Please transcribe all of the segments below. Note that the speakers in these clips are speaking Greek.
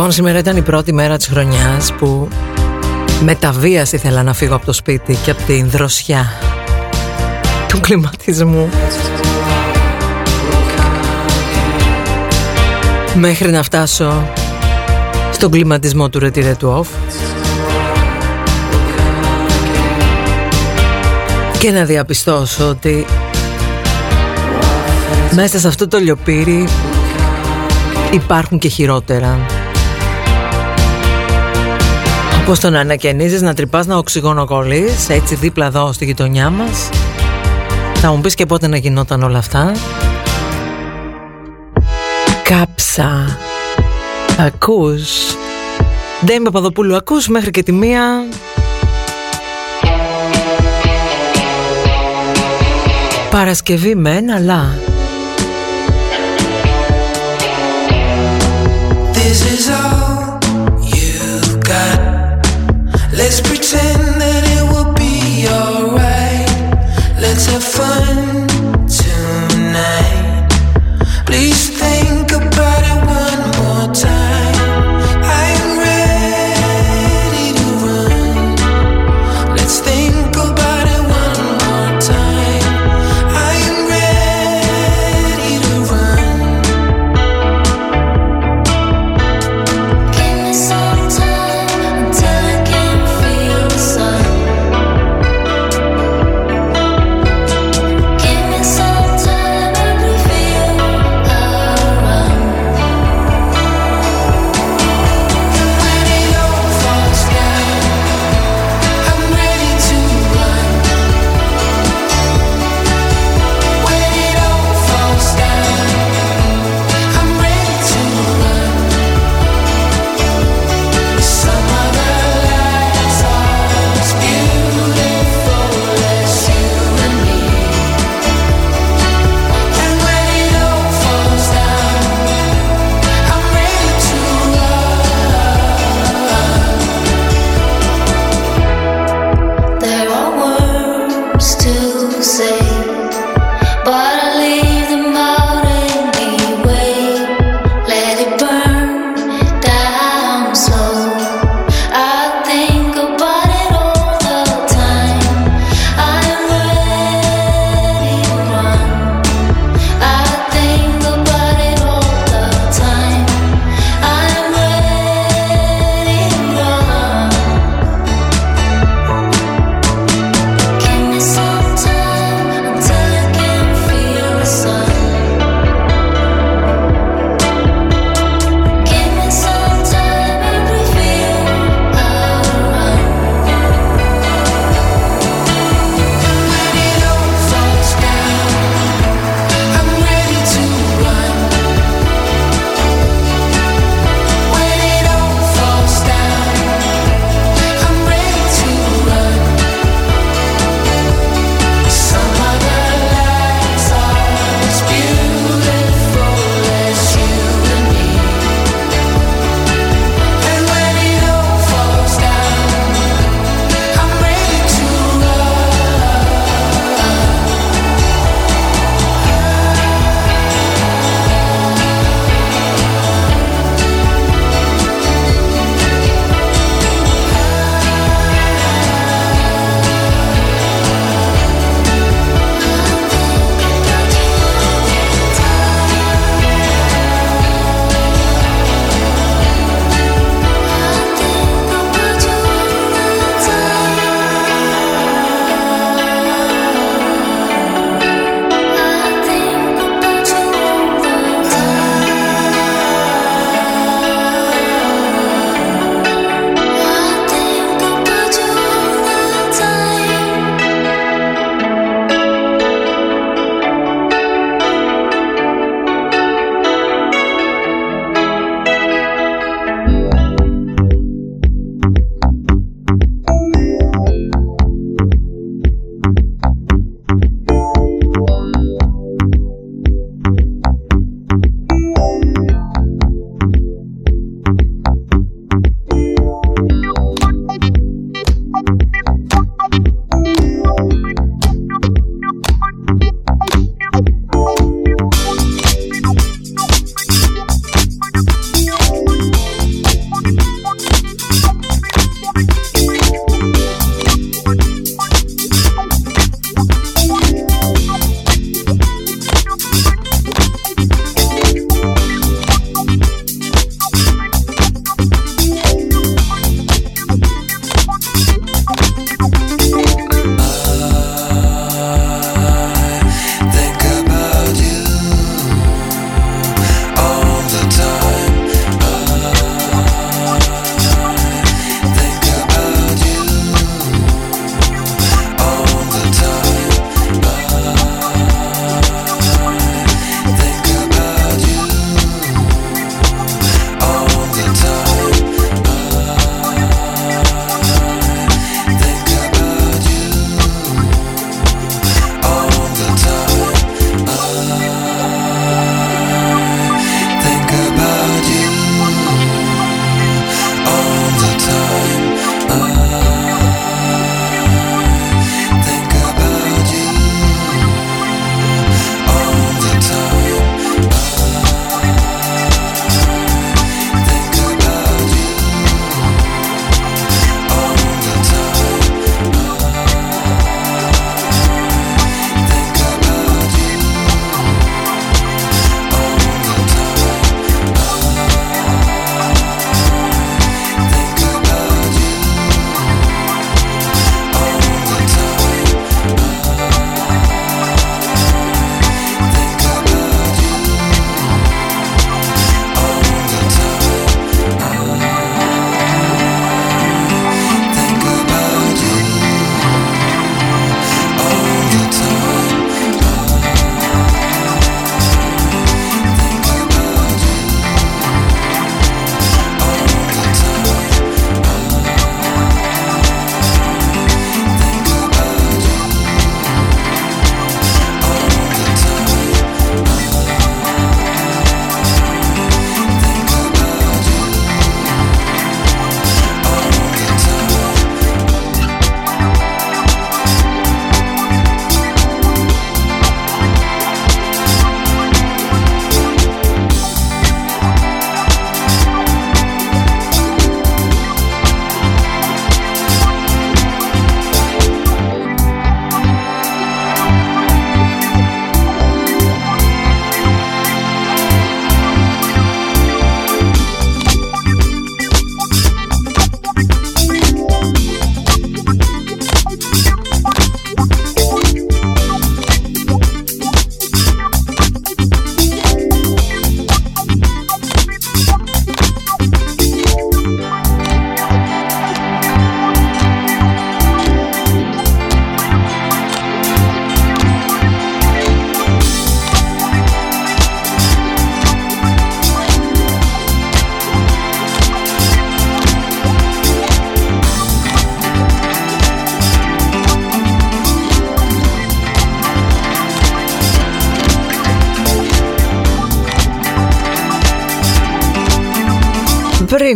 Λοιπόν, σήμερα ήταν η πρώτη μέρα της χρονιάς που με τα βίας ήθελα να φύγω από το σπίτι και από την δροσιά του κλιματισμού. Μέχρι να φτάσω στον κλιματισμό του Retire του Off και να διαπιστώσω ότι μέσα σε αυτό το λιοπύρι υπάρχουν και χειρότερα. Πώς το να ανακαινίζεις, να τρυπάς, να οξυγονοκολλείς έτσι δίπλα εδώ στη γειτονιά μας. Θα μου πεις και πότε να γινόταν όλα αυτά. Κάψα. Ακούς. Ντέιμ Παπαδοπούλου, ακούς μέχρι και τη μία. Παρασκευή με ένα λα. This is all Let's have fun tonight.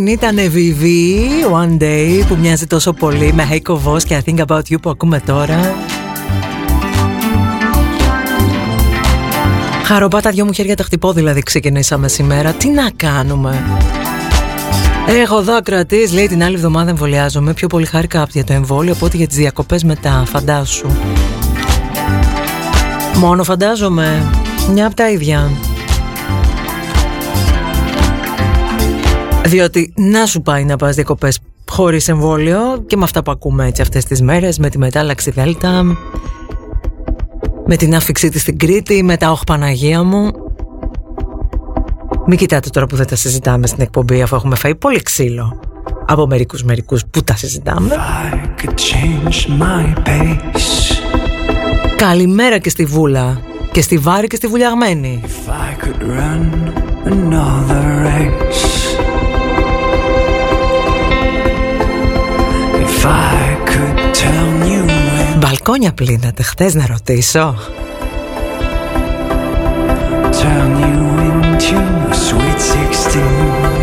Πριν ήταν VV One Day που μοιάζει τόσο πολύ με Heiko Voss και I Think About You που ακούμε τώρα. Χαροπά τα δυο μου χέρια τα χτυπώ δηλαδή ξεκινήσαμε σήμερα. Τι να κάνουμε; Έχω εδώ ακροατής, λέει την άλλη εβδομάδα εμβολιάζομαι. Πιο πολύ χάρηκα για το εμβόλιο από ότι για τις διακοπές μετά. Φαντάσου. Μόνο φαντάζομαι. Μια από τα ίδια. Διότι να σου πάει να πας διακοπές χωρίς εμβόλιο και με αυτά που ακούμε έτσι αυτές τις μέρες, με τη μετάλλαξη Δέλτα, με την άφηξή της στην Κρήτη, με τα όχ Παναγία μου. Μην κοιτάτε τώρα που δεν τα συζητάμε στην εκπομπή αφού έχουμε φάει πολύ ξύλο από μερικούς μερικούς που τα συζητάμε. Καλημέρα και στη Βούλα και στη Βάρη και στη Βουλιαγμένη. when... Μπαλκόνια πλύνατε χτες να ρωτήσω. Turn you into a sweet 16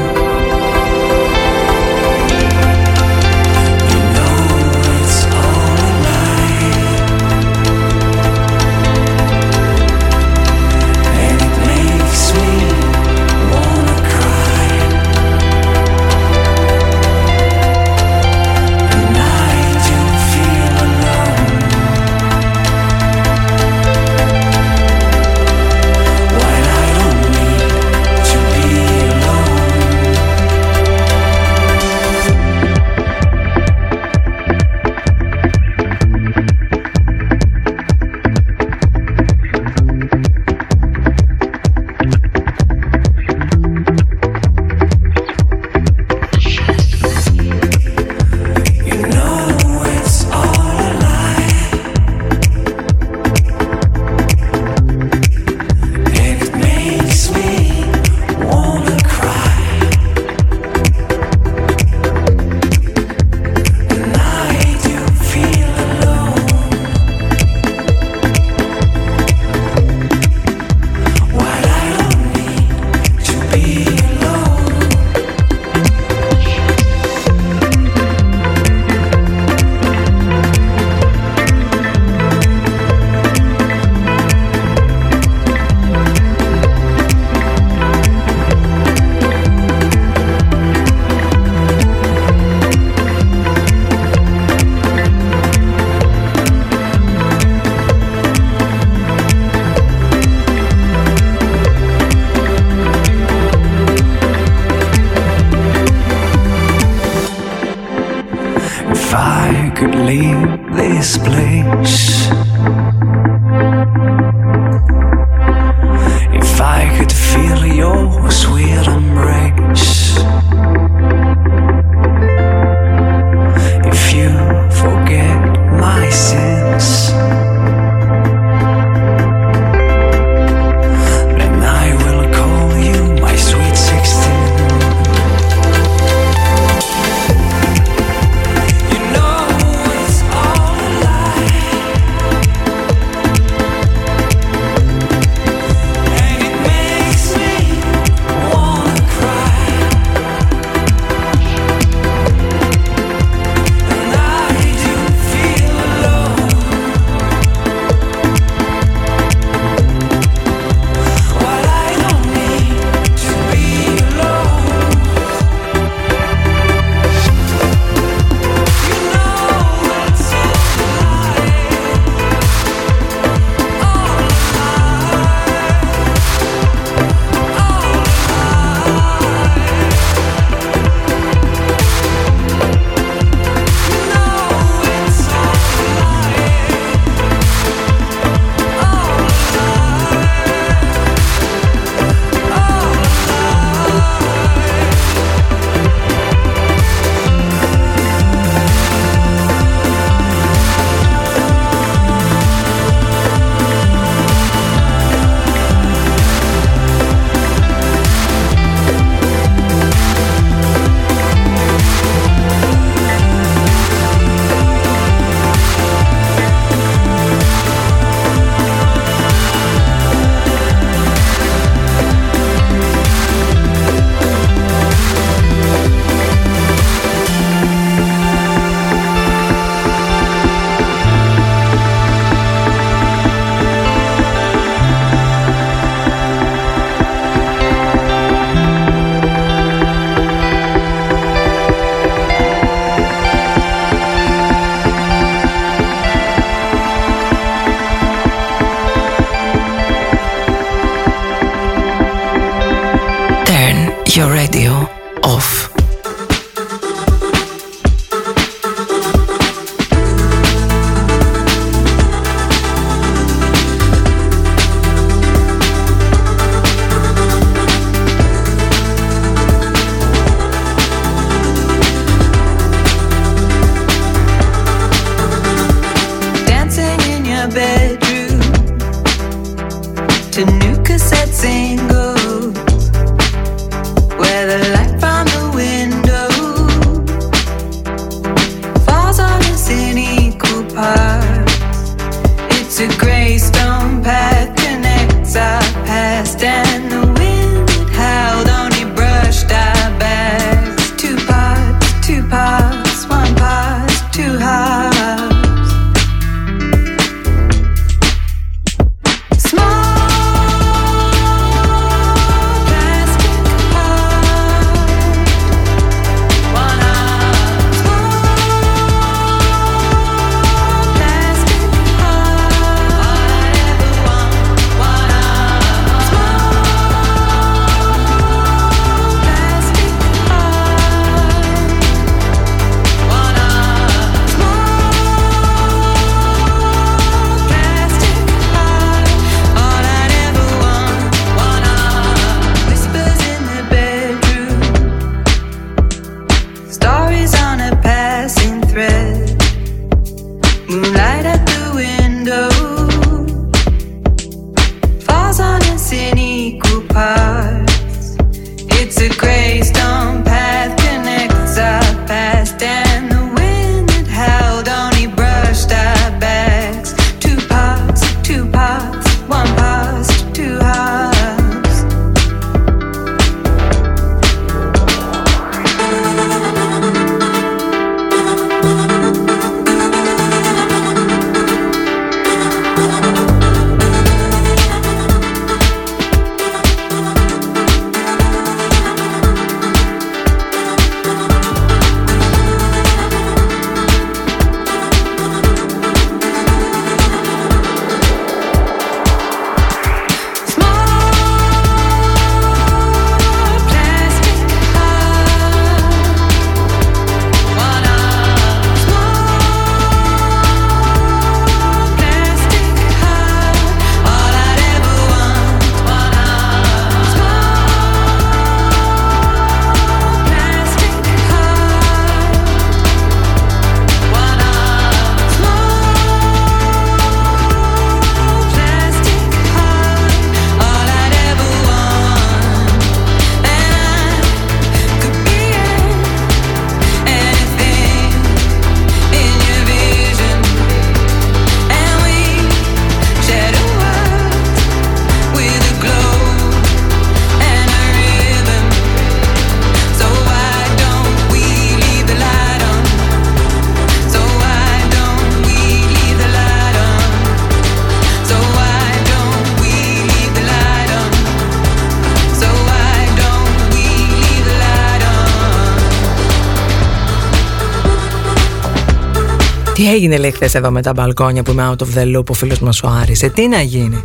έγινε λέει χθες εδώ με τα μπαλκόνια που είμαι out of the loop ο φίλος μας ο Άρης. Ε, τι να γίνει.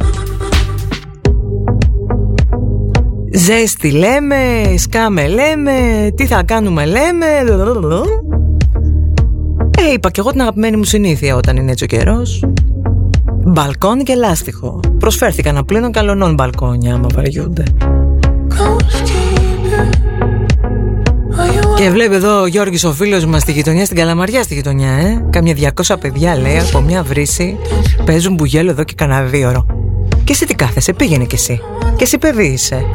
Ζέστη λέμε, σκάμε λέμε, τι θα κάνουμε λέμε. Ε, είπα και εγώ την αγαπημένη μου συνήθεια όταν είναι έτσι ο καιρός. Μπαλκόνι και λάστιχο. Προσφέρθηκαν να πλύνω καλονών μπαλκόνια άμα βαριούνται. Και βλέπει εδώ ο Γιώργης ο φίλος μας στη γειτονιά, στην Καλαμαριά στη γειτονιά, ε. Κάμια 200 παιδιά λέει από μια βρύση παίζουν μπουγέλο εδώ και κανένα δύο ώρο. Και εσύ τι κάθεσαι, πήγαινε κι εσύ. Και εσύ παιδί είσαι.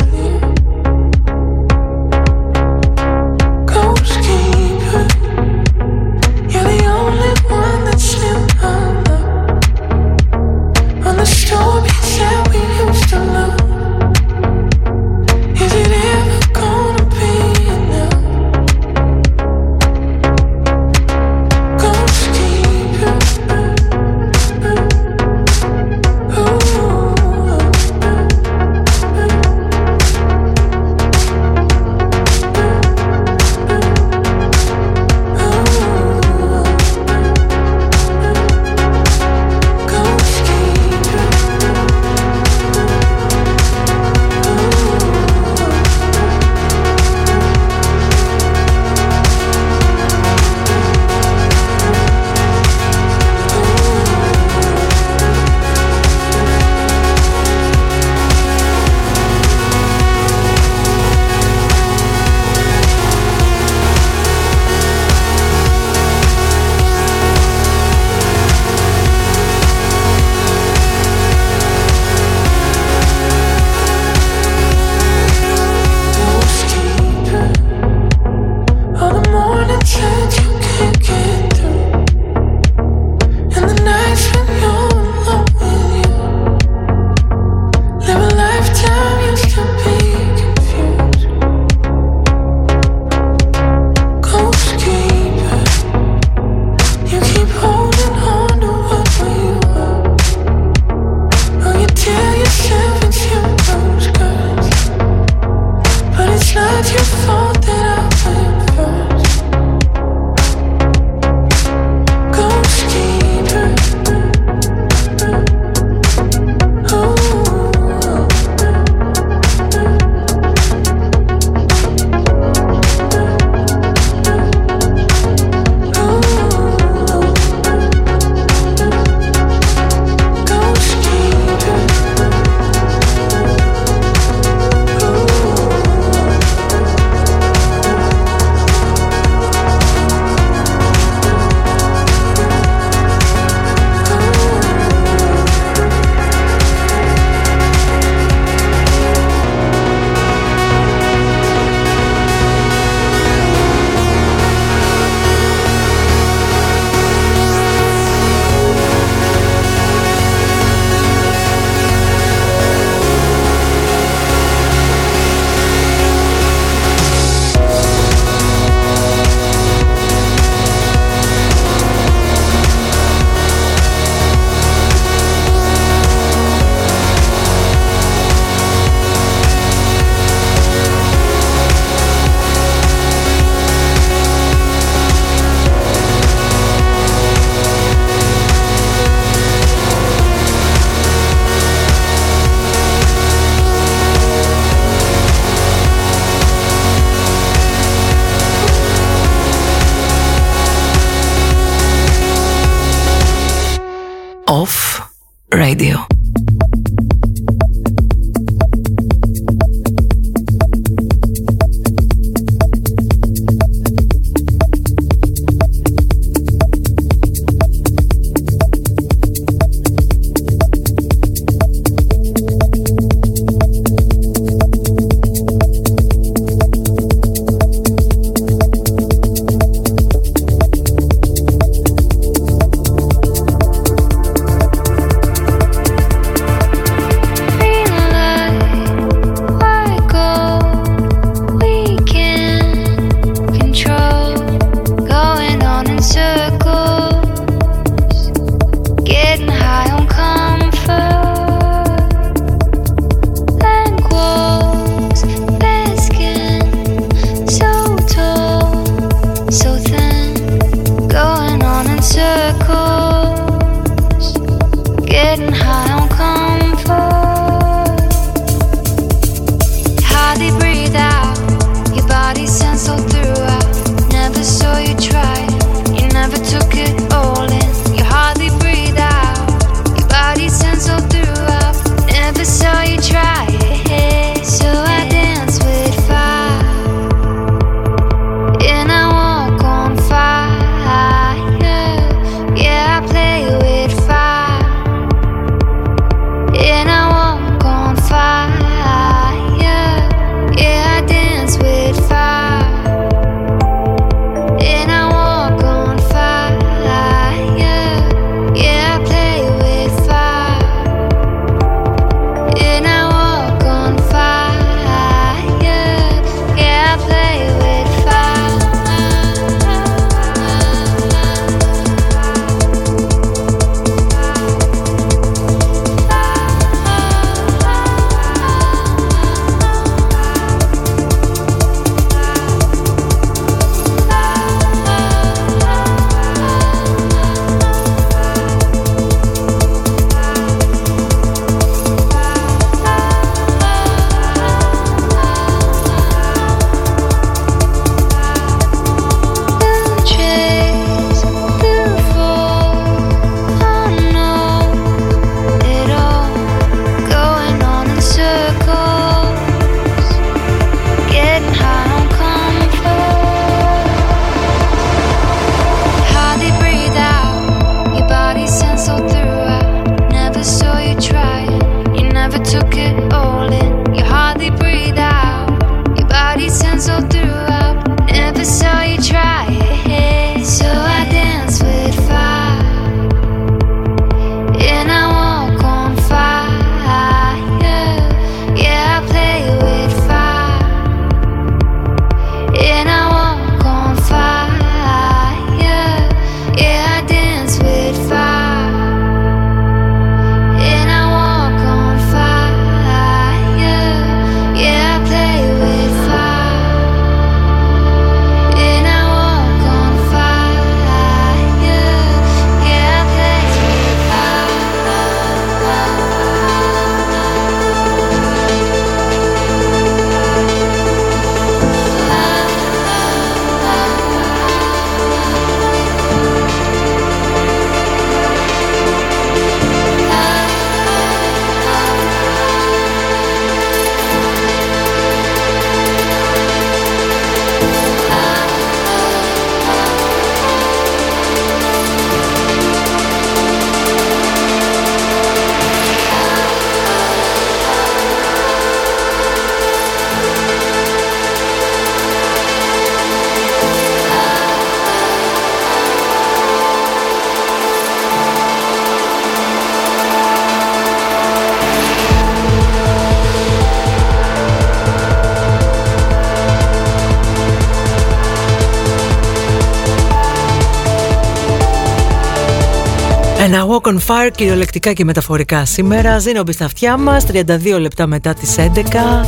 Ένα walk on fire κυριολεκτικά και μεταφορικά. Σήμερα Ζήνω στα αυτιά μας 32 λεπτά μετά τις 11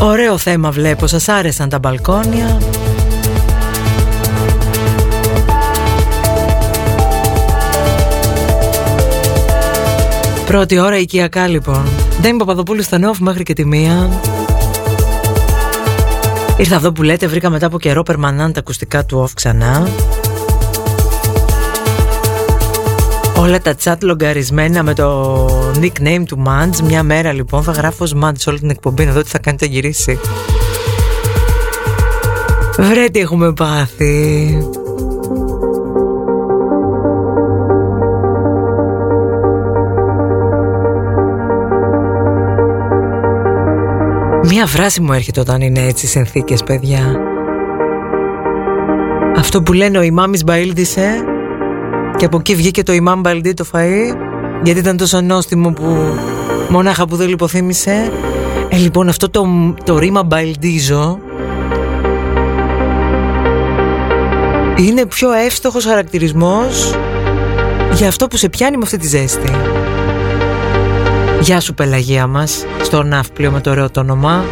Ωραίο θέμα βλέπω Σας άρεσαν τα μπαλκόνια. Πρώτη ώρα οικιακά λοιπόν. Δεν Παπαδοπούλου στα νόφ μέχρι και τη μία. Ήρθα εδώ που λέτε βρήκα μετά από καιρό περμανάν τα ακουστικά του off ξανά Όλα τα chat λογκαρισμένα με το nickname του Μάντζ. Μια μέρα λοιπόν θα γράφω ως Μάντζ όλη την εκπομπή Να δω τι θα κάνει το γυρίσει Βρε τι έχουμε πάθει. Μία φράση μου έρχεται όταν είναι έτσι συνθήκες παιδιά. Αυτό που λένε ο Ιμάμις Μπαΐλδησε Και από εκεί βγήκε το Ιμάμ Μπαλντή το φαΐ Γιατί ήταν τόσο νόστιμο που Μονάχα που δεν λιποθύμησε Ε λοιπόν αυτό το, το ρήμα Μπαλντίζο Είναι πιο εύστοχος χαρακτηρισμός Για αυτό που σε πιάνει με αυτή τη ζέστη Γεια σου Πελαγία μας, στο ναύπλιο με το ωραίο το όνομα.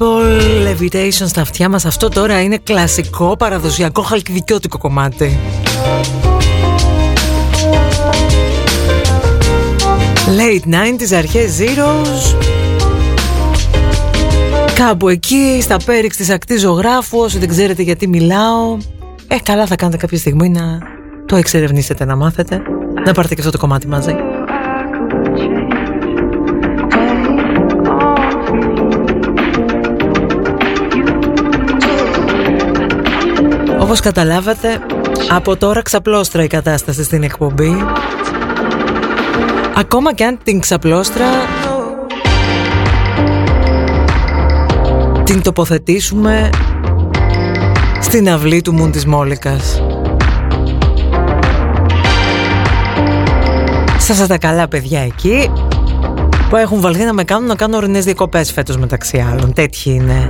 People, Levitation στα αυτιά μας. Αυτό τώρα είναι κλασικό, παραδοσιακό, χαλκιδικιώτικο κομμάτι. Late 90s, αρχές Zeros. Κάπου εκεί, στα πέριξ της ακτής ζωγράφου Όσοι δεν ξέρετε γιατί μιλάω. Ε, καλά θα κάνετε κάποια στιγμή να το εξερευνήσετε, να μάθετε. Να πάρετε και αυτό το κομμάτι μαζί Όπως καταλάβατε, από τώρα ξαπλώστρα η κατάσταση στην εκπομπή. Ακόμα και αν την ξαπλώστρα την τοποθετήσουμε στην αυλή του Μουν της Μόλικας. Σας τα καλά παιδιά εκεί που έχουν βαλθεί να με κάνουν να κάνω ορεινές διακοπές φέτος μεταξύ άλλων. Τέτοιοι είναι.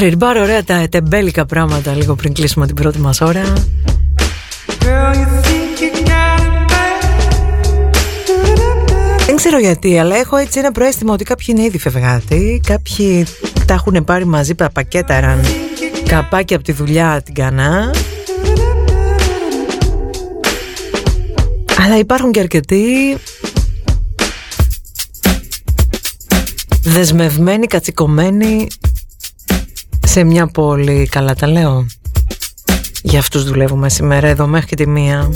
Πάρε, πάρε ωραία τα τεμπέλικα πράγματα λίγο πριν κλείσουμε την πρώτη μας ώρα. Δεν ξέρω γιατί, αλλά έχω έτσι ένα προέστημα ότι κάποιοι είναι ήδη φευγάτοι, κάποιοι τα έχουν πάρει μαζί, πακέταραν καπάκι από τη δουλειά την κανά. Αλλά υπάρχουν και αρκετοί δεσμευμένοι, κατσικωμένοι σε μια πόλη. Καλά τα λέω. Για αυτούς δουλεύουμε σήμερα εδώ μέχρι τη μία.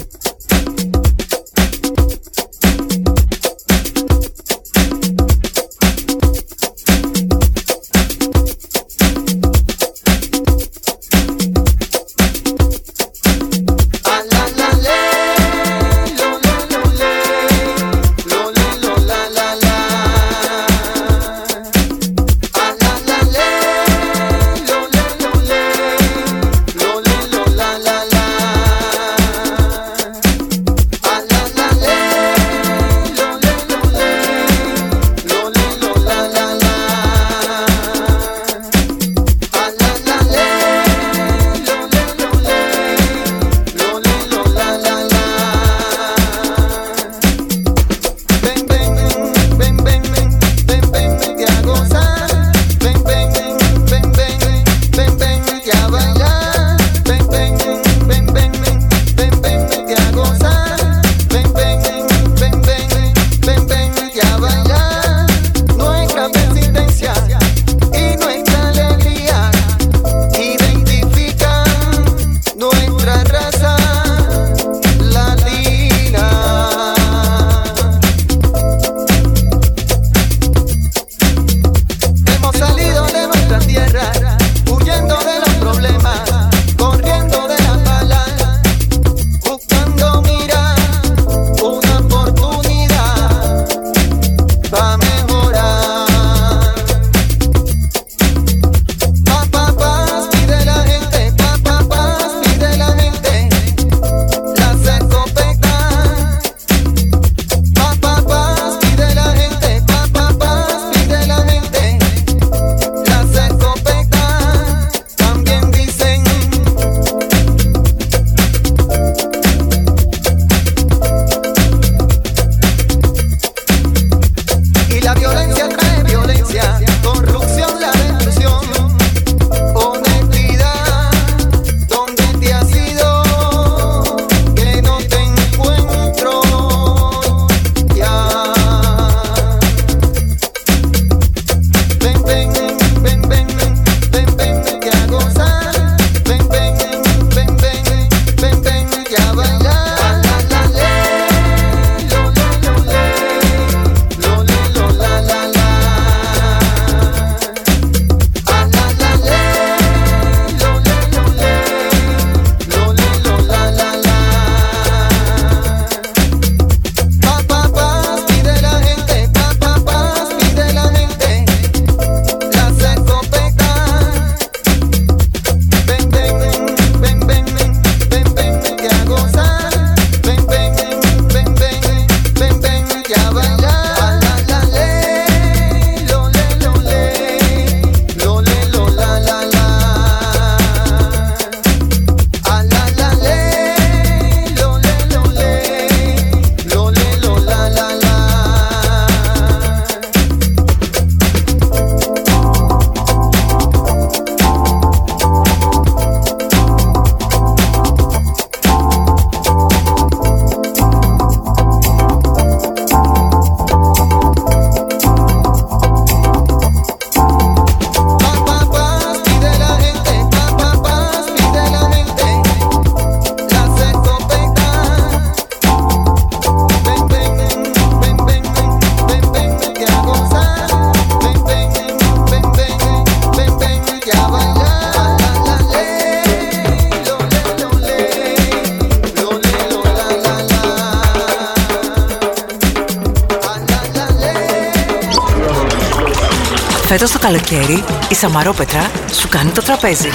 Καλοκαίρι η Σαμαρόπετρα σου κάνει το τραπέζι.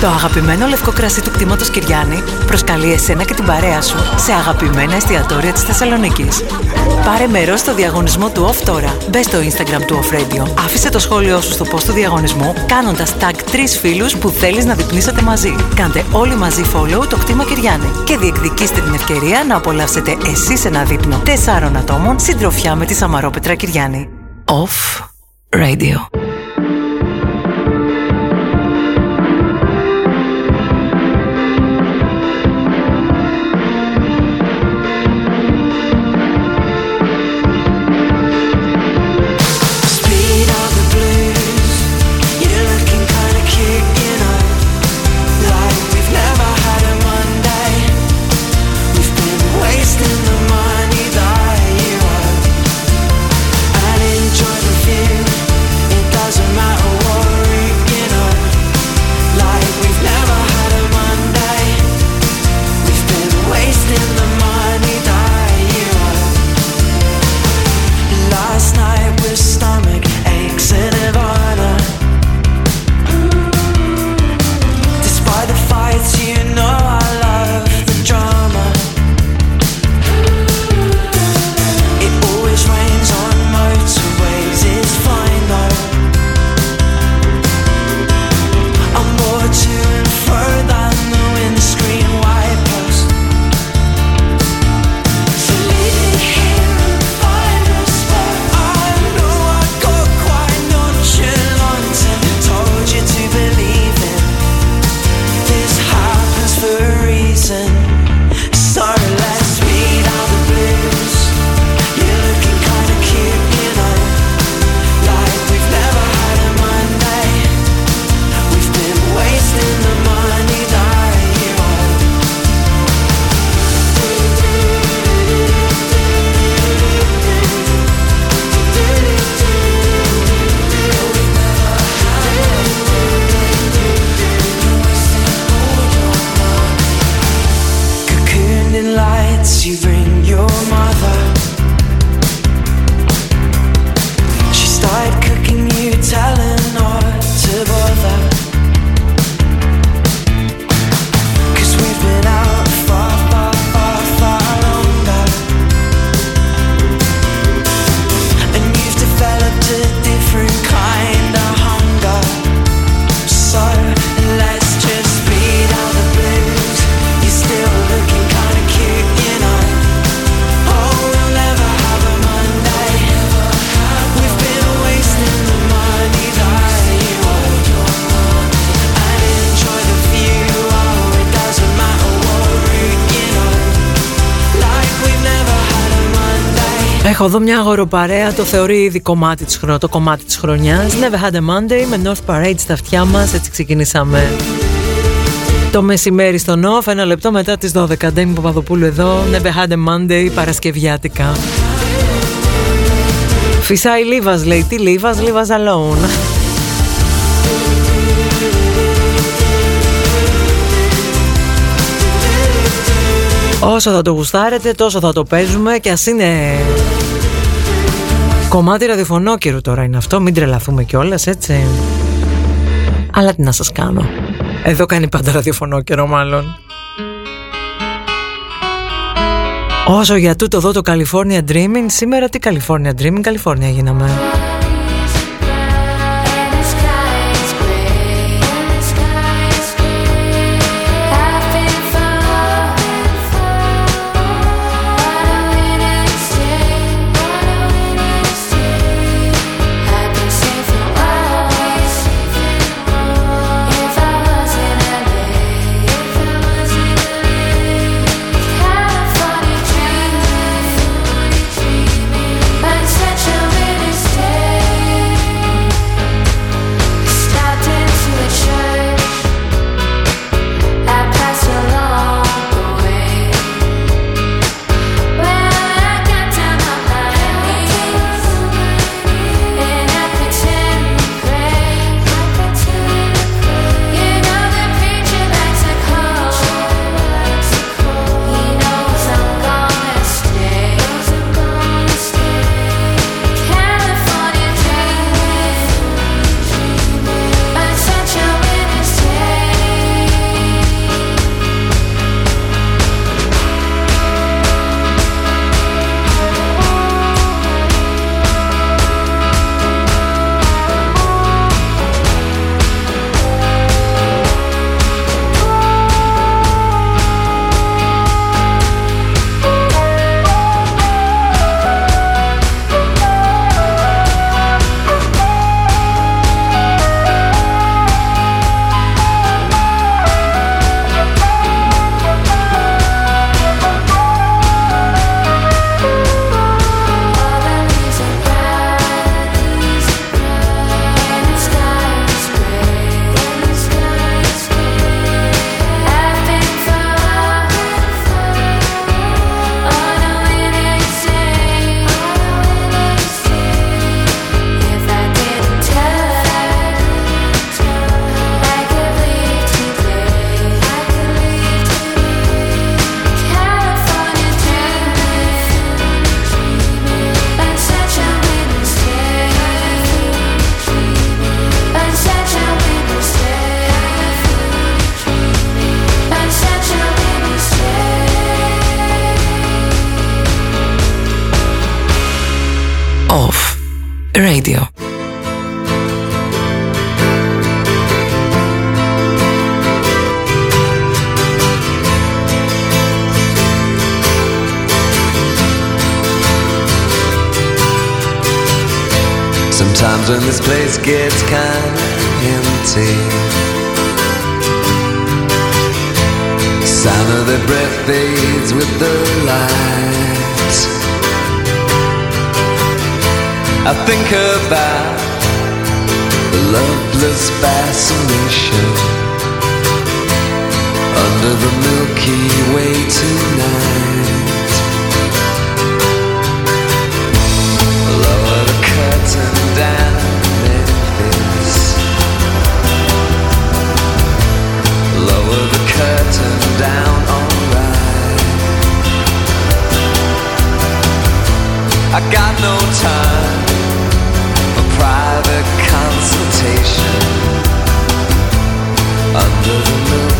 Το αγαπημένο λευκό κρασί του κτήματος Κυριάννη προσκαλεί εσένα και την παρέα σου σε αγαπημένα εστιατόρια της Θεσσαλονίκης. Πάρε μέρος στο διαγωνισμό του OFF τώρα. Μπε στο Instagram του Off Radio. Άφησε το σχόλιο σου στο post του διαγωνισμού κάνοντας tag τρεις φίλους που θέλεις να διπνήσετε μαζί. Κάντε όλοι μαζί follow το κτήμα Κυριάννη και διεκδικήστε την ευκαιρία να απολαύσετε εσείς ένα δείπνο τεσσάρων ατόμων συντροφιά με τη Σαμαρόπετρα Κυριάννη. Off Radio. Εδώ μια αγοροπαρέα, το θεωρεί ήδη κομμάτι της το κομμάτι της χρονιάς. Never had a Monday με North Parade στα αυτιά μας, έτσι ξεκινήσαμε. Το μεσημέρι στο Νοφ, ένα λεπτό μετά τις 12. Ντέμι Παπαδοπούλου εδώ, Never had a Monday, Παρασκευιάτικα. Φυσάει Λίβας λέει, τι Λίβας, Λίβας alone. Όσο θα το γουστάρετε τόσο θα το παίζουμε και ας είναι Κομμάτι ραδιοφωνόκαιρου τώρα είναι αυτό, μην τρελαθούμε κιόλας, έτσι. Αλλά τι να σας κάνω. Εδώ κάνει πάντα ραδιοφωνόκαιρο μάλλον. Όσο για τούτο εδώ το California Dreaming, σήμερα τι California Dreaming, California γίναμε. think about the loveless fascination under the Milky Way tonight. Lower the curtain down Memphis. Lower the curtain down alright. I got no time consultation under the moon.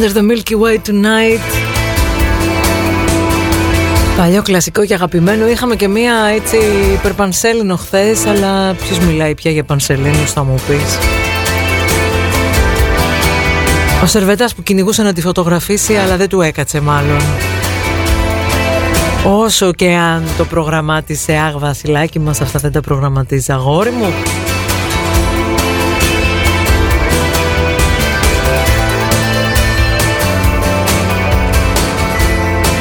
Under the Milky Way Tonight. Παλιό κλασικό και αγαπημένο. Είχαμε και μία έτσι υπερπανσέλινο χθες, Αλλά ποιος μιλάει πια για πανσελίνους θα μου πεις. Ο Σερβέτας που κυνηγούσε να τη φωτογραφίσει Αλλά δεν του έκατσε μάλλον. Όσο και αν το προγραμμάτισε Αχ βασιλάκι μας αυτά δεν τα προγραμματίζει αγόρι μου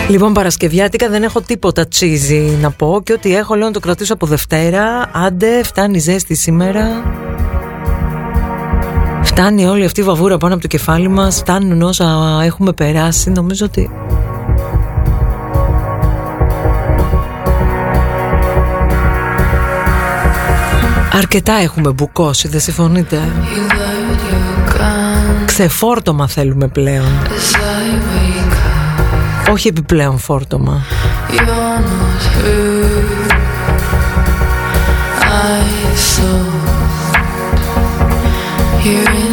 Λοιπόν, Παρασκευιάτικα δεν έχω τίποτα τσίζι να πω και ό,τι έχω λέω να το κρατήσω από Δευτέρα. Άντε, φτάνει ζέστη σήμερα. Φτάνει όλη αυτή η βαβούρα πάνω από το κεφάλι μας, φτάνουν όσα έχουμε περάσει, νομίζω ότι... Αρκετά έχουμε μπουκώσει, δεν συμφωνείτε; Ξεφόρτωμα θέλουμε πλέον. Όχι επιπλέον φόρτωμα. You're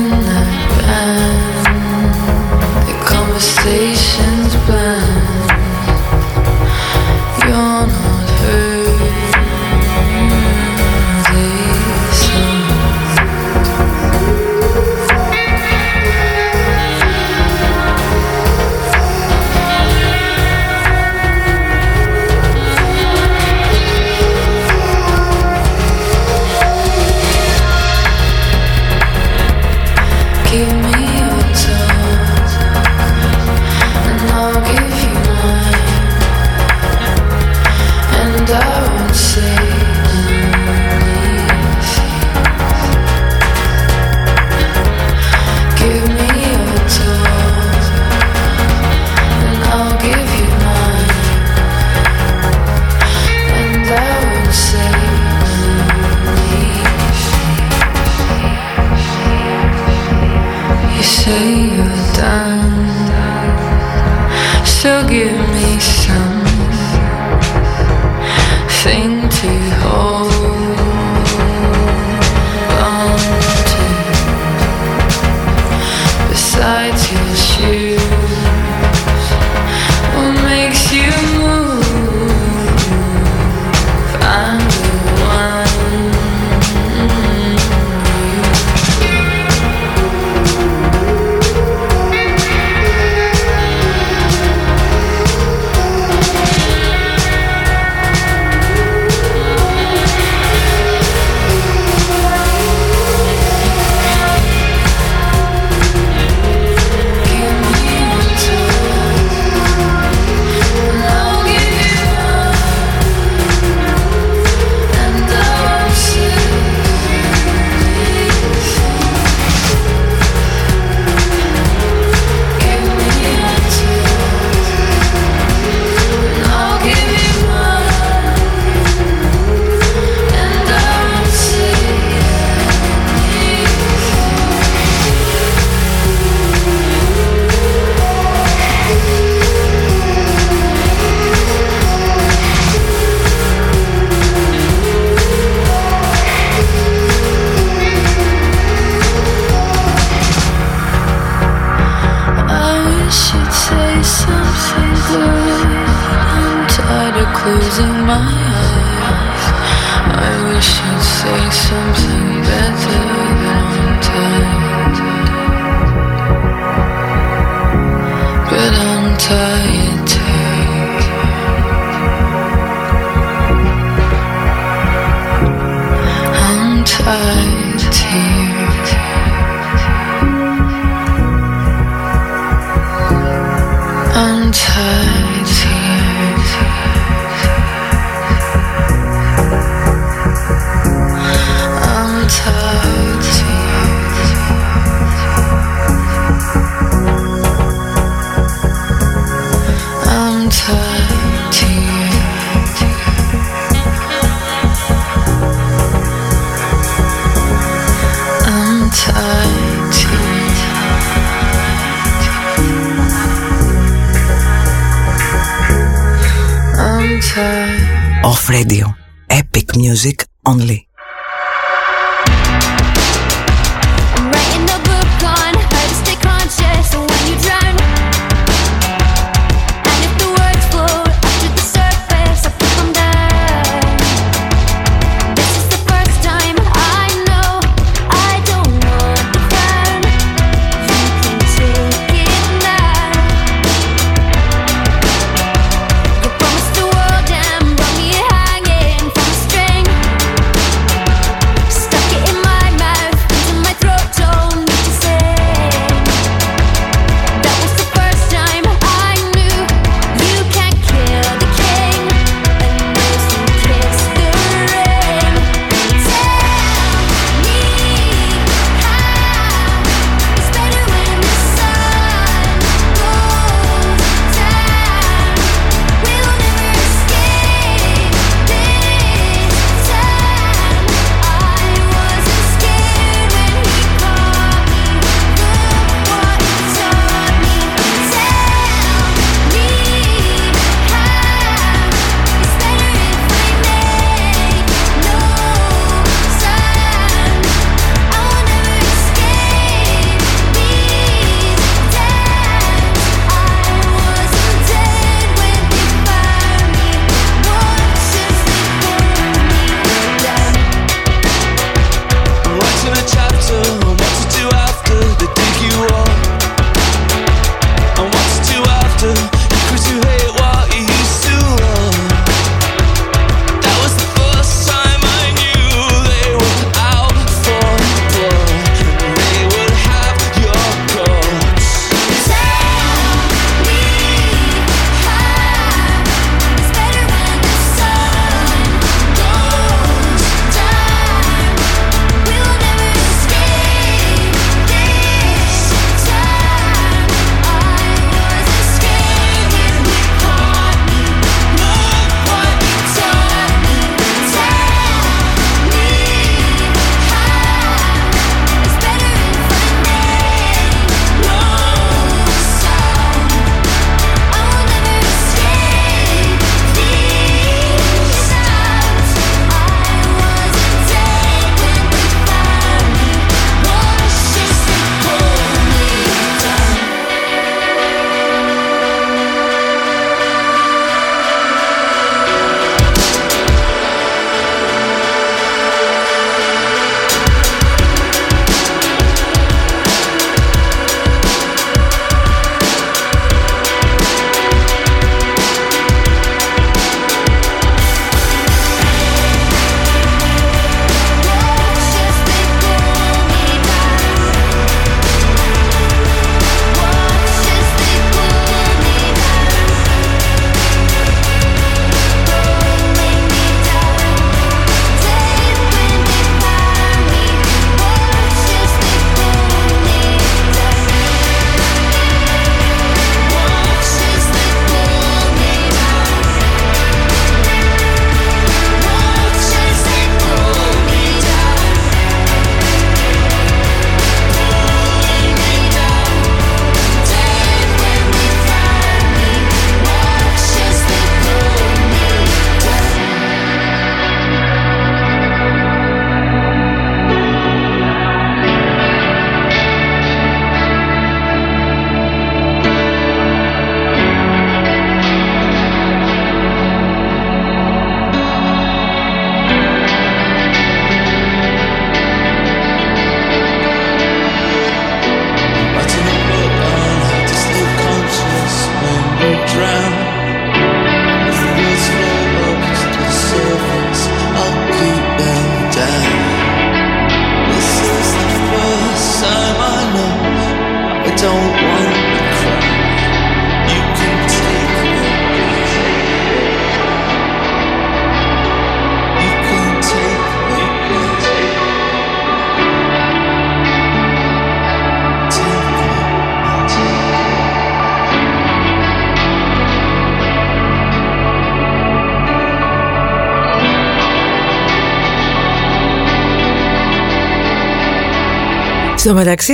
Στο μεταξύ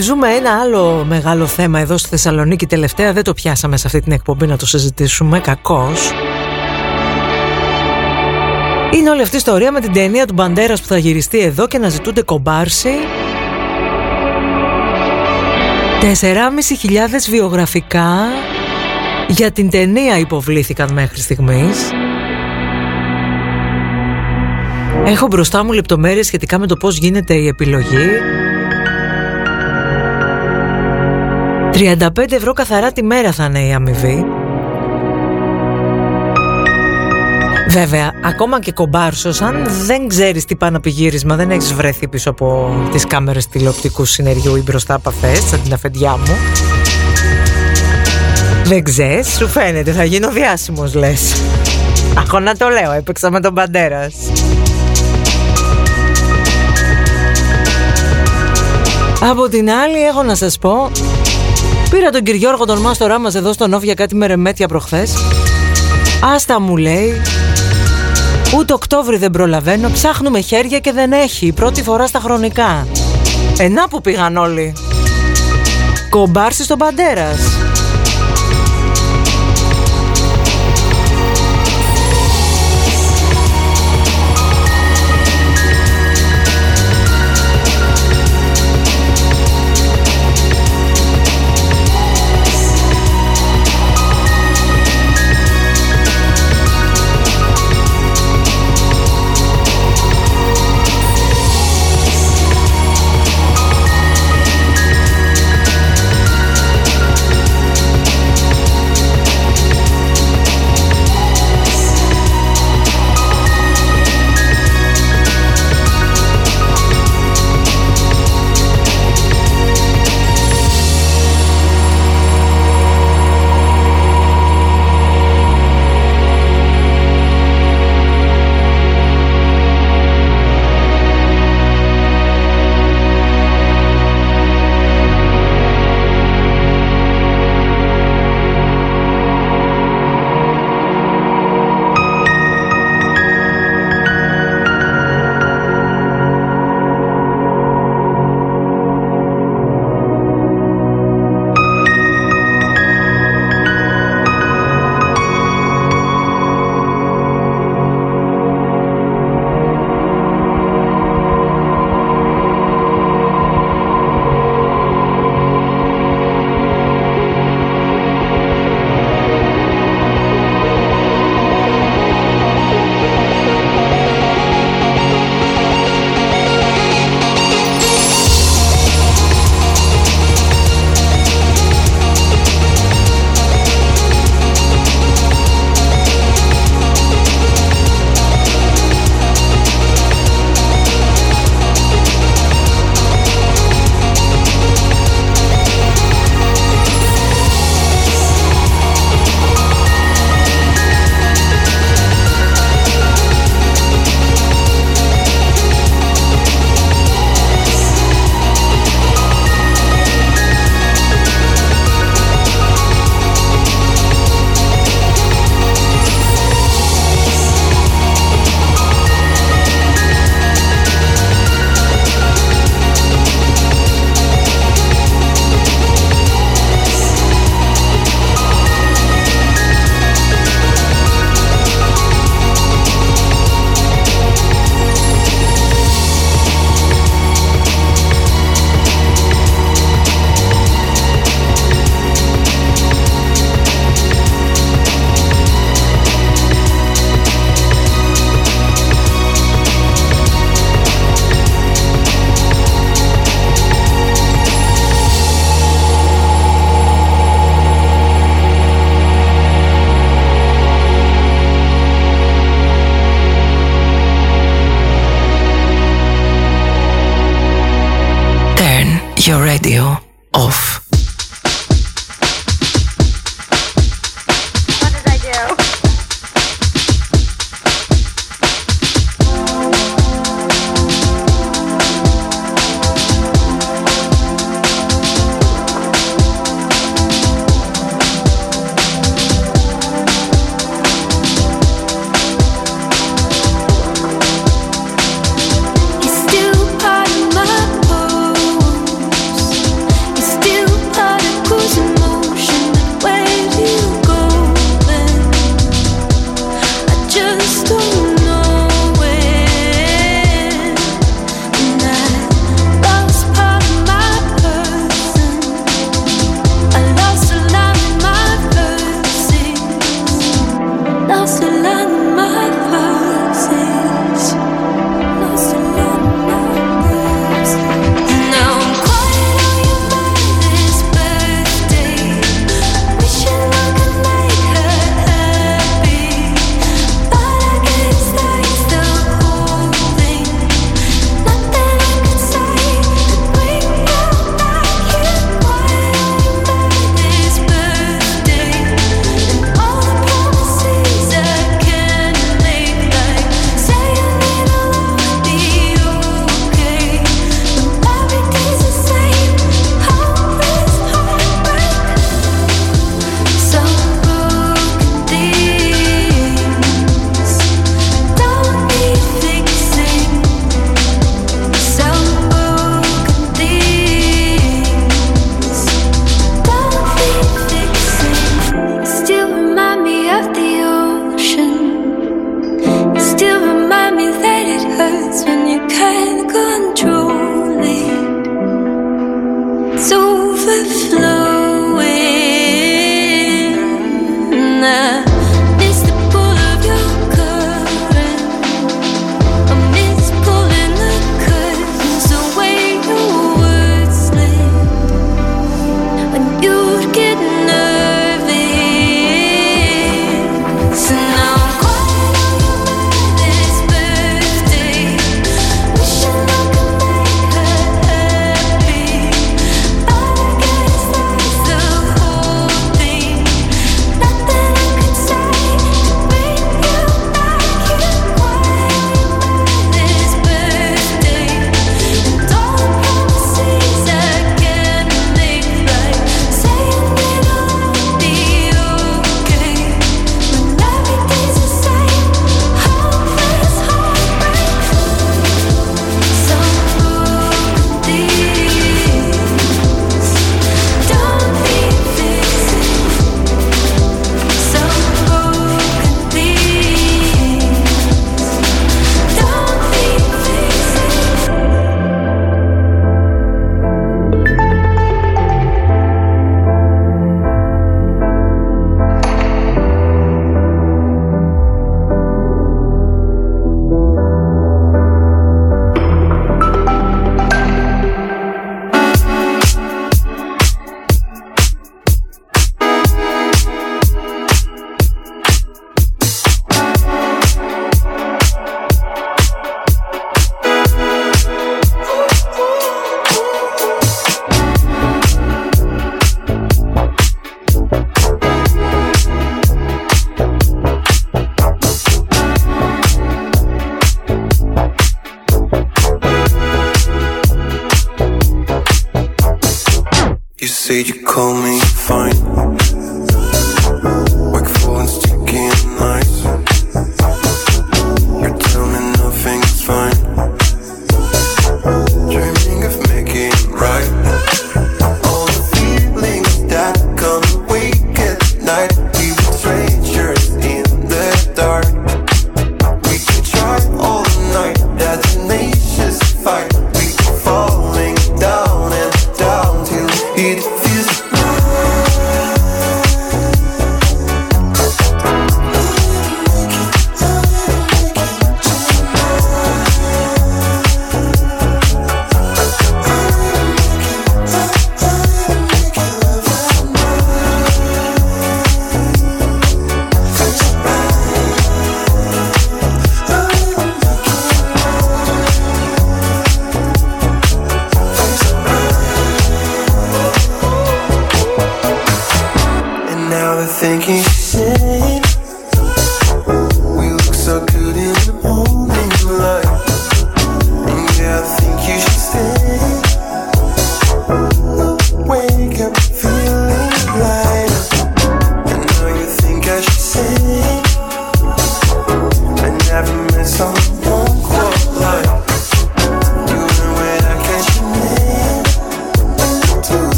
ζούμε ένα άλλο μεγάλο θέμα εδώ στη Θεσσαλονίκη τελευταία. Δεν το πιάσαμε σε αυτή την εκπομπή να το συζητήσουμε, κακός Είναι όλη αυτή η ιστορία με την ταινία του Μπαντέρας που θα γυριστεί εδώ και να ζητούνται κομπάρσι. 4.500 βιογραφικά για την ταινία υποβλήθηκαν μέχρι στιγμής. Έχω μπροστά μου λεπτομέρειες σχετικά με το πώς γίνεται η επιλογή 35 ευρώ καθαρά τη μέρα θα είναι η αμοιβή. Βέβαια, ακόμα και κομπάρσος, αν δεν ξέρεις τι πάνω πηγύρισμα, δεν έχεις βρεθεί πίσω από τις κάμερες τηλεοπτικού συνεργείου ή μπροστά από αυτές, σαν την αφεντιά μου. Δεν ξέρεις, σου φαίνεται, θα γίνω διάσημος λες. Αχω να το λέω, έπαιξα με τον Παντέρας. Από την άλλη έχω να σας πω Πήρα τον Κυριόργο τον μάστορά μας εδώ στον Όφ για κάτι μερεμέτια προχθές. Άστα μου λέει Ούτε Οκτώβρη δεν προλαβαίνω Ψάχνουμε χέρια και δεν έχει Πρώτη φορά στα χρονικά Ενά που πήγαν όλοι. Κομπάρσι στον Παντέρας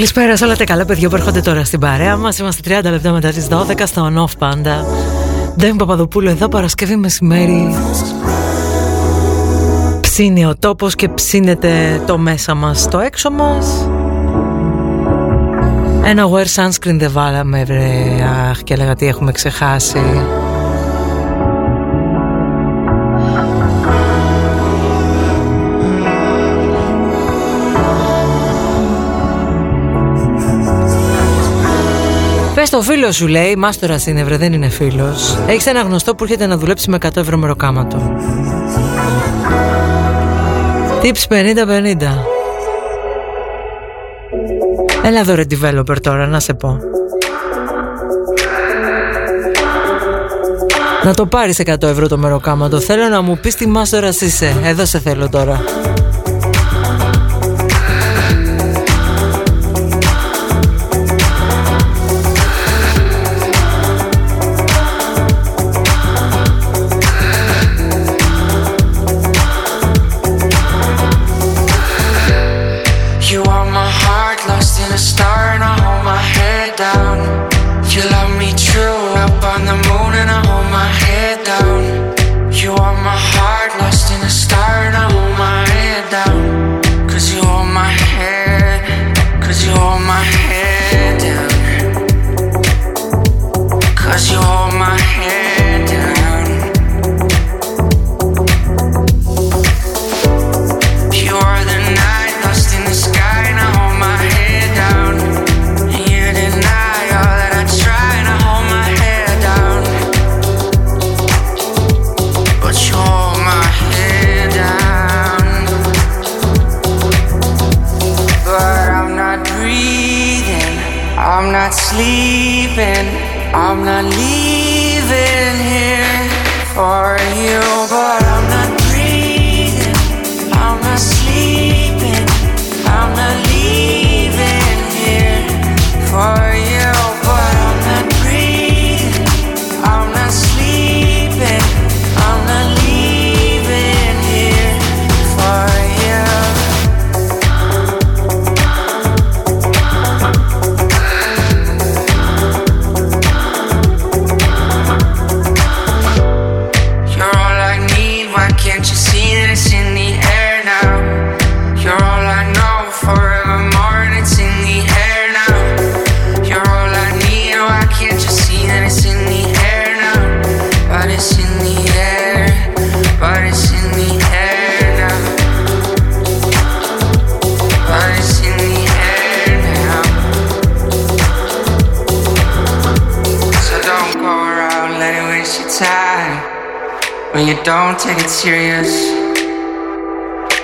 Καλησπέρα σε όλα τα καλά παιδιά που έρχονται τώρα στην παρέα μας. Είμαστε 30 λεπτά μετά τις 12 στο on-off πάντα. Ντέμι Παπαδοπούλου εδώ Παρασκευή μεσημέρι. Ψήνει ο τόπος και ψήνεται το μέσα μας Το έξω μας. Ένα wear sunscreen δεν βάλαμε βρε. Αχ και έλεγα τι έχουμε ξεχάσει φίλος σου λέει, μάστορα είναι βρε, δεν είναι φίλος. Έχεις ένα γνωστό που έρχεται να δουλέψει με 100 ευρώ μεροκάματο. Tips 50-50. Έλα εδώ ρε developer τώρα, να σε πω. Να το πάρεις 100 ευρώ το μεροκάματο. Θέλω να μου πεις τι μάστορας είσαι. Εδώ σε θέλω τώρα. Take it serious.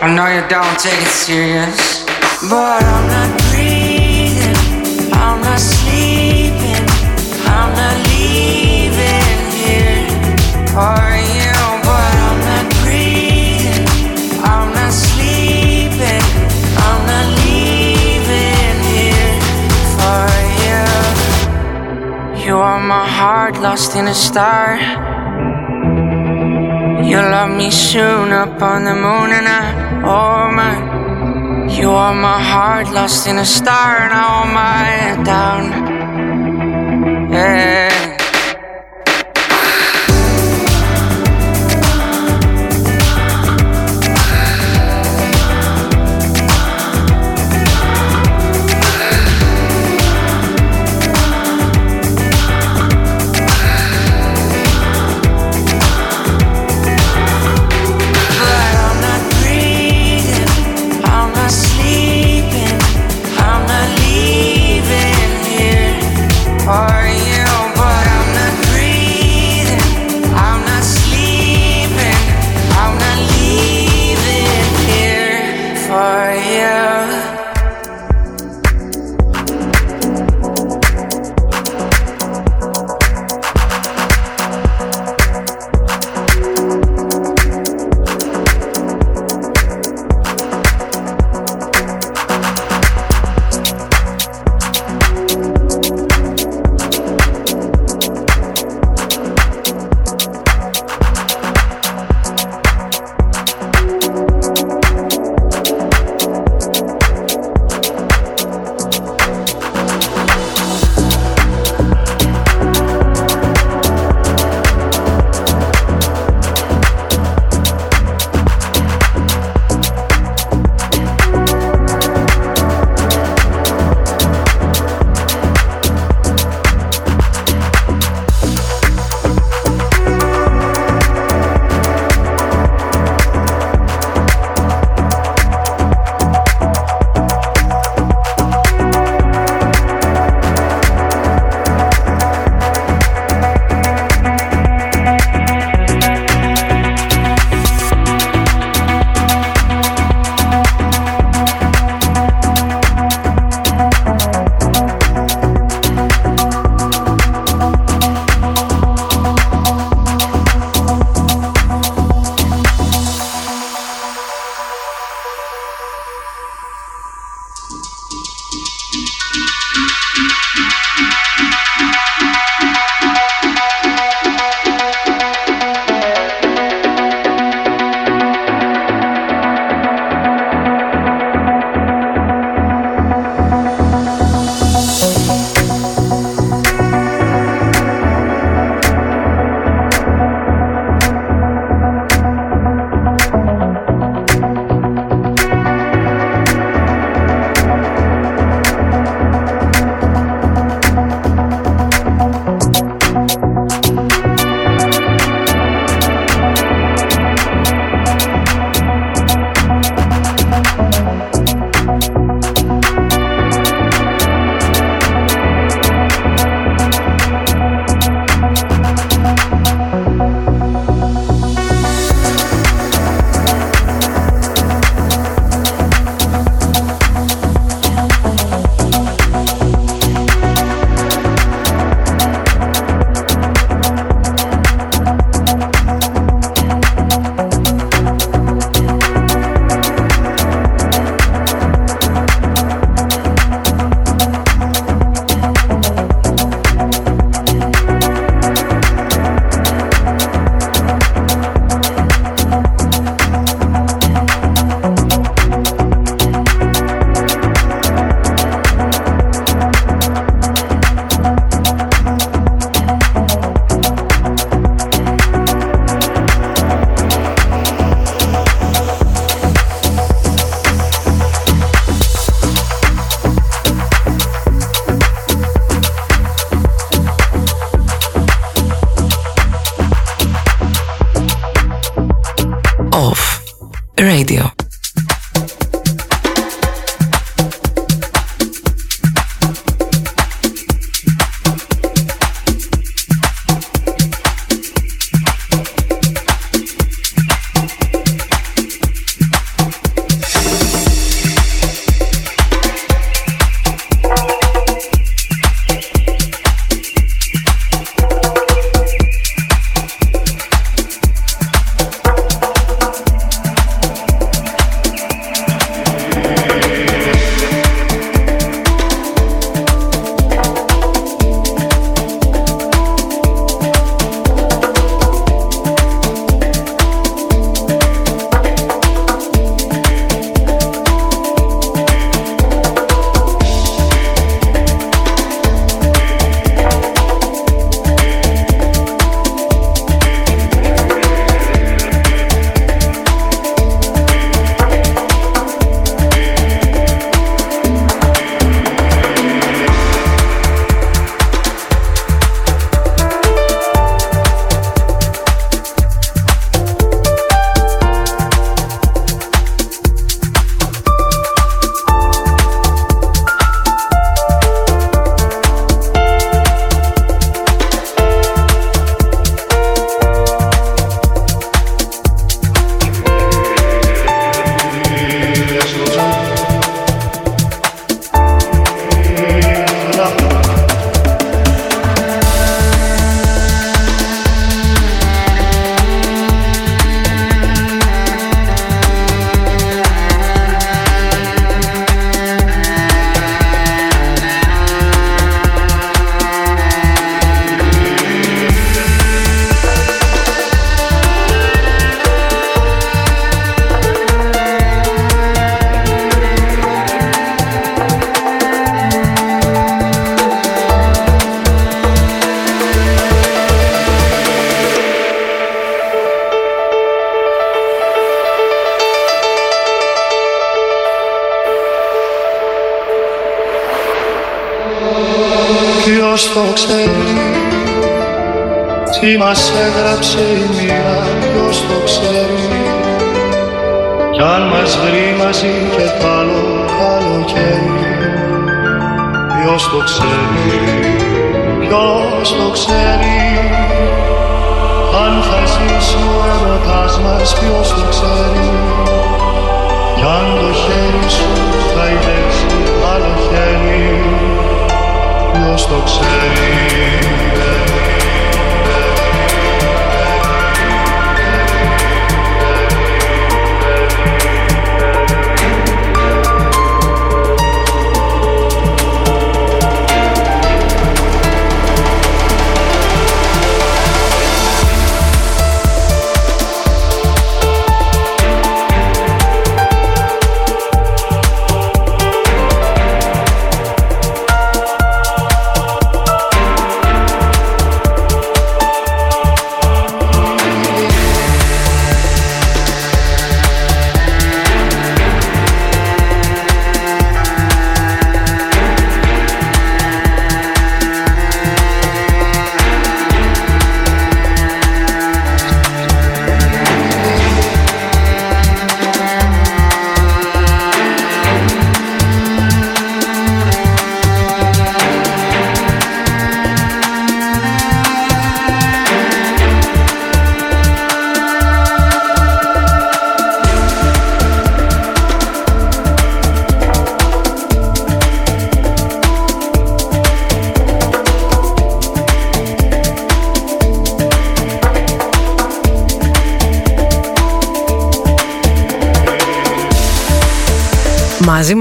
I know you don't take it serious, but I'm not breathing, I'm not sleeping, I'm not leaving here for you, but I'm not breathing, I'm not sleeping, I'm not leaving here for you. You are my heart lost in a star. You love me soon up on the moon and I, oh my You are my heart lost in a star and I my head down. Yeah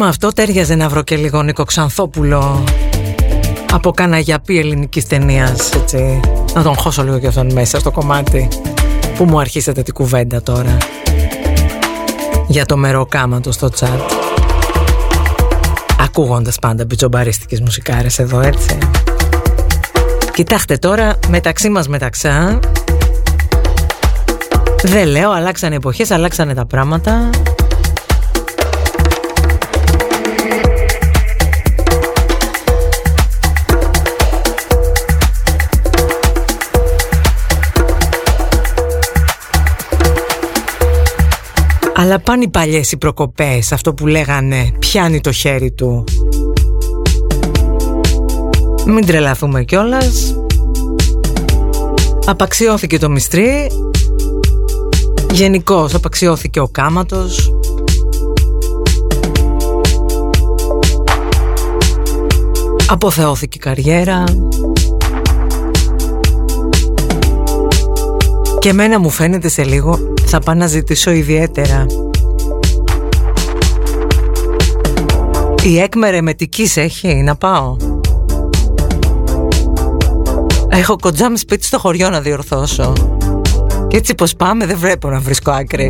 Μαζί με αυτό τέριαζε να βρω και λίγο Νίκο Ξανθόπουλο από καναγιαπή ελληνικής ταινίας. Έτσι. Να τον χώσω λίγο και αυτόν μέσα στο κομμάτι που μου αρχίσατε την κουβέντα τώρα; Για το μεροκάματο στο τσάτ. Ακούγοντας πάντα μπιτζομπαρίστικες μουσικάρες εδώ έτσι. Κοιτάξτε τώρα μεταξύ μας μεταξά δεν λέω, αλλάξανε εποχές, αλλάξανε τα πράγματα. Αλλά πάνε οι παλιές οι προκοπές, αυτό που λέγανε πιάνει το χέρι του. Μην τρελαθούμε κιόλας. Απαξιώθηκε το μυστρί. Γενικώς απαξιώθηκε ο κάματος. Αποθεώθηκε η καριέρα. Και εμένα μου φαίνεται σε λίγο θα πάω να ζητήσω ιδιαίτερα. Η έκμερε μετικής έχει να πάω; Έχω κοντζάμ σπίτι στο χωριό να διορθώσω. Και έτσι πως πάμε δεν βλέπω να βρίσκω άκρη.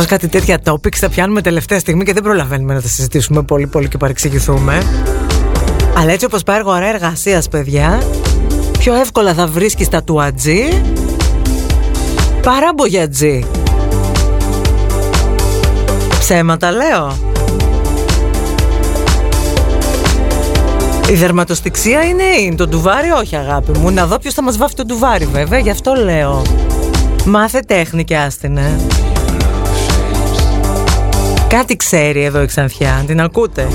Συνεχώς κάτι τέτοια topics τα πιάνουμε τελευταία στιγμή και δεν προλαβαίνουμε να τα συζητήσουμε πολύ πολύ και παρεξηγηθούμε. Αλλά έτσι όπως πάει αγορά εργασίας παιδιά, πιο εύκολα θα βρίσκεις τα τουατζή παρά μπογιατζή. Ψέματα λέω. Η δερματοστηξία είναι in, το ντουβάρι όχι αγάπη μου. Να δω ποιος θα μας βάφει το ντουβάρι βέβαια, γι' αυτό λέω. Μάθε τέχνη και άστινε. Κάτι ξέρει εδώ η Ξανθιά, την ακούτε;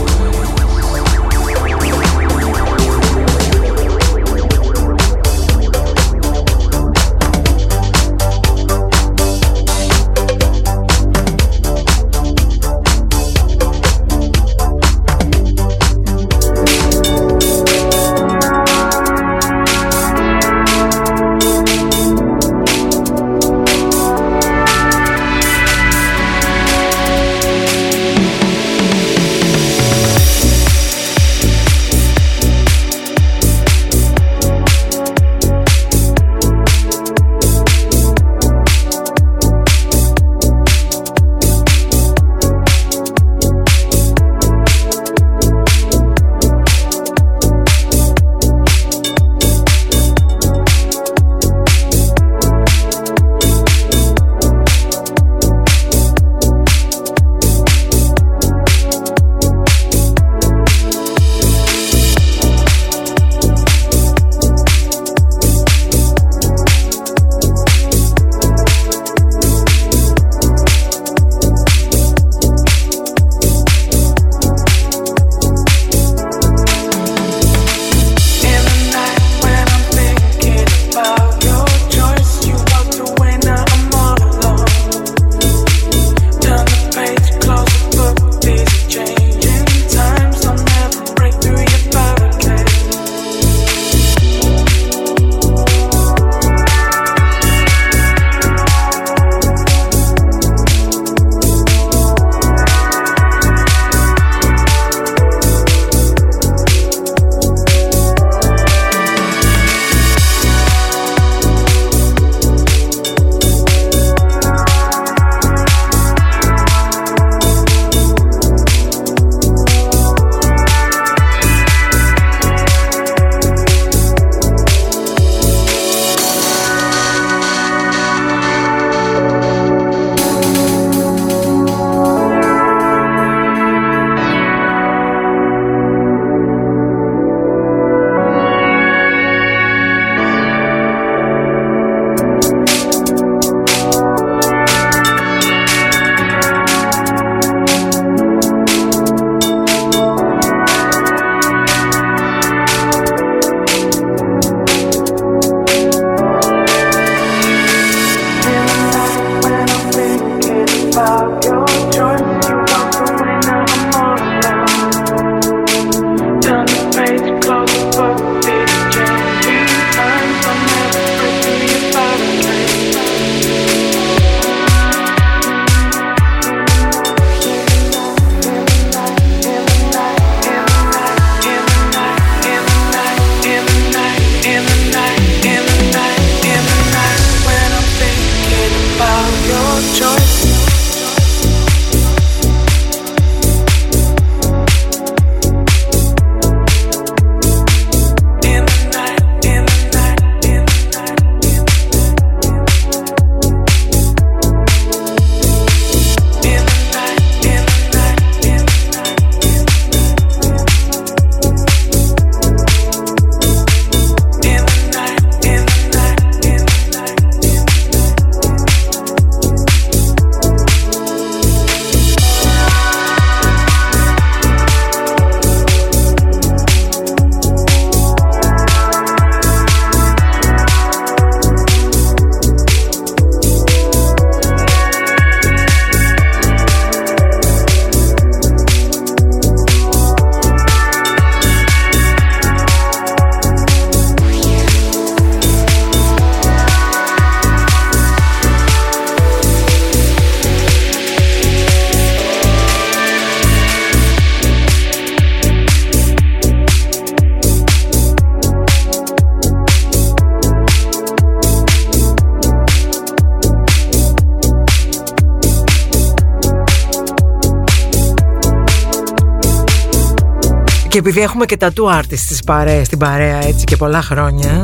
Επειδή έχουμε και τα two artists στις παρέες, στην παρέα έτσι και πολλά χρόνια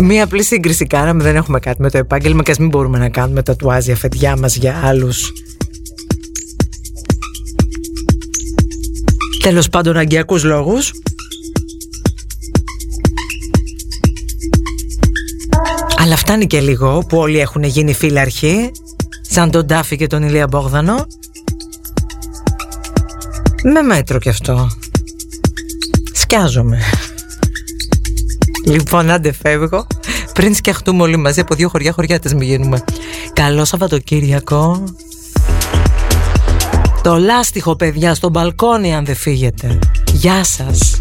Μία απλή σύγκριση κάναμε, δεν έχουμε κάτι με το επάγγελμα και ας μην μπορούμε να κάνουμε τα τουάζια φετιά μας για άλλους. Τέλος πάντων αγκιακούς λόγους. Αλλά φτάνει και λίγο που όλοι έχουν γίνει φίλαρχοι. Σαν τον Τάφη και τον Ηλία Μπόγδανο Με μέτρο κι αυτό Σκιάζομαι Λοιπόν, άντε φεύγω. Πριν σκιαχτούμε όλοι μαζί από δύο χωριά χωριάτες μη γίνουμε. Καλό Σαββατοκύριακο. Το λάστιχο, παιδιά, στο μπαλκόνι αν δεν φύγετε. Γεια σας.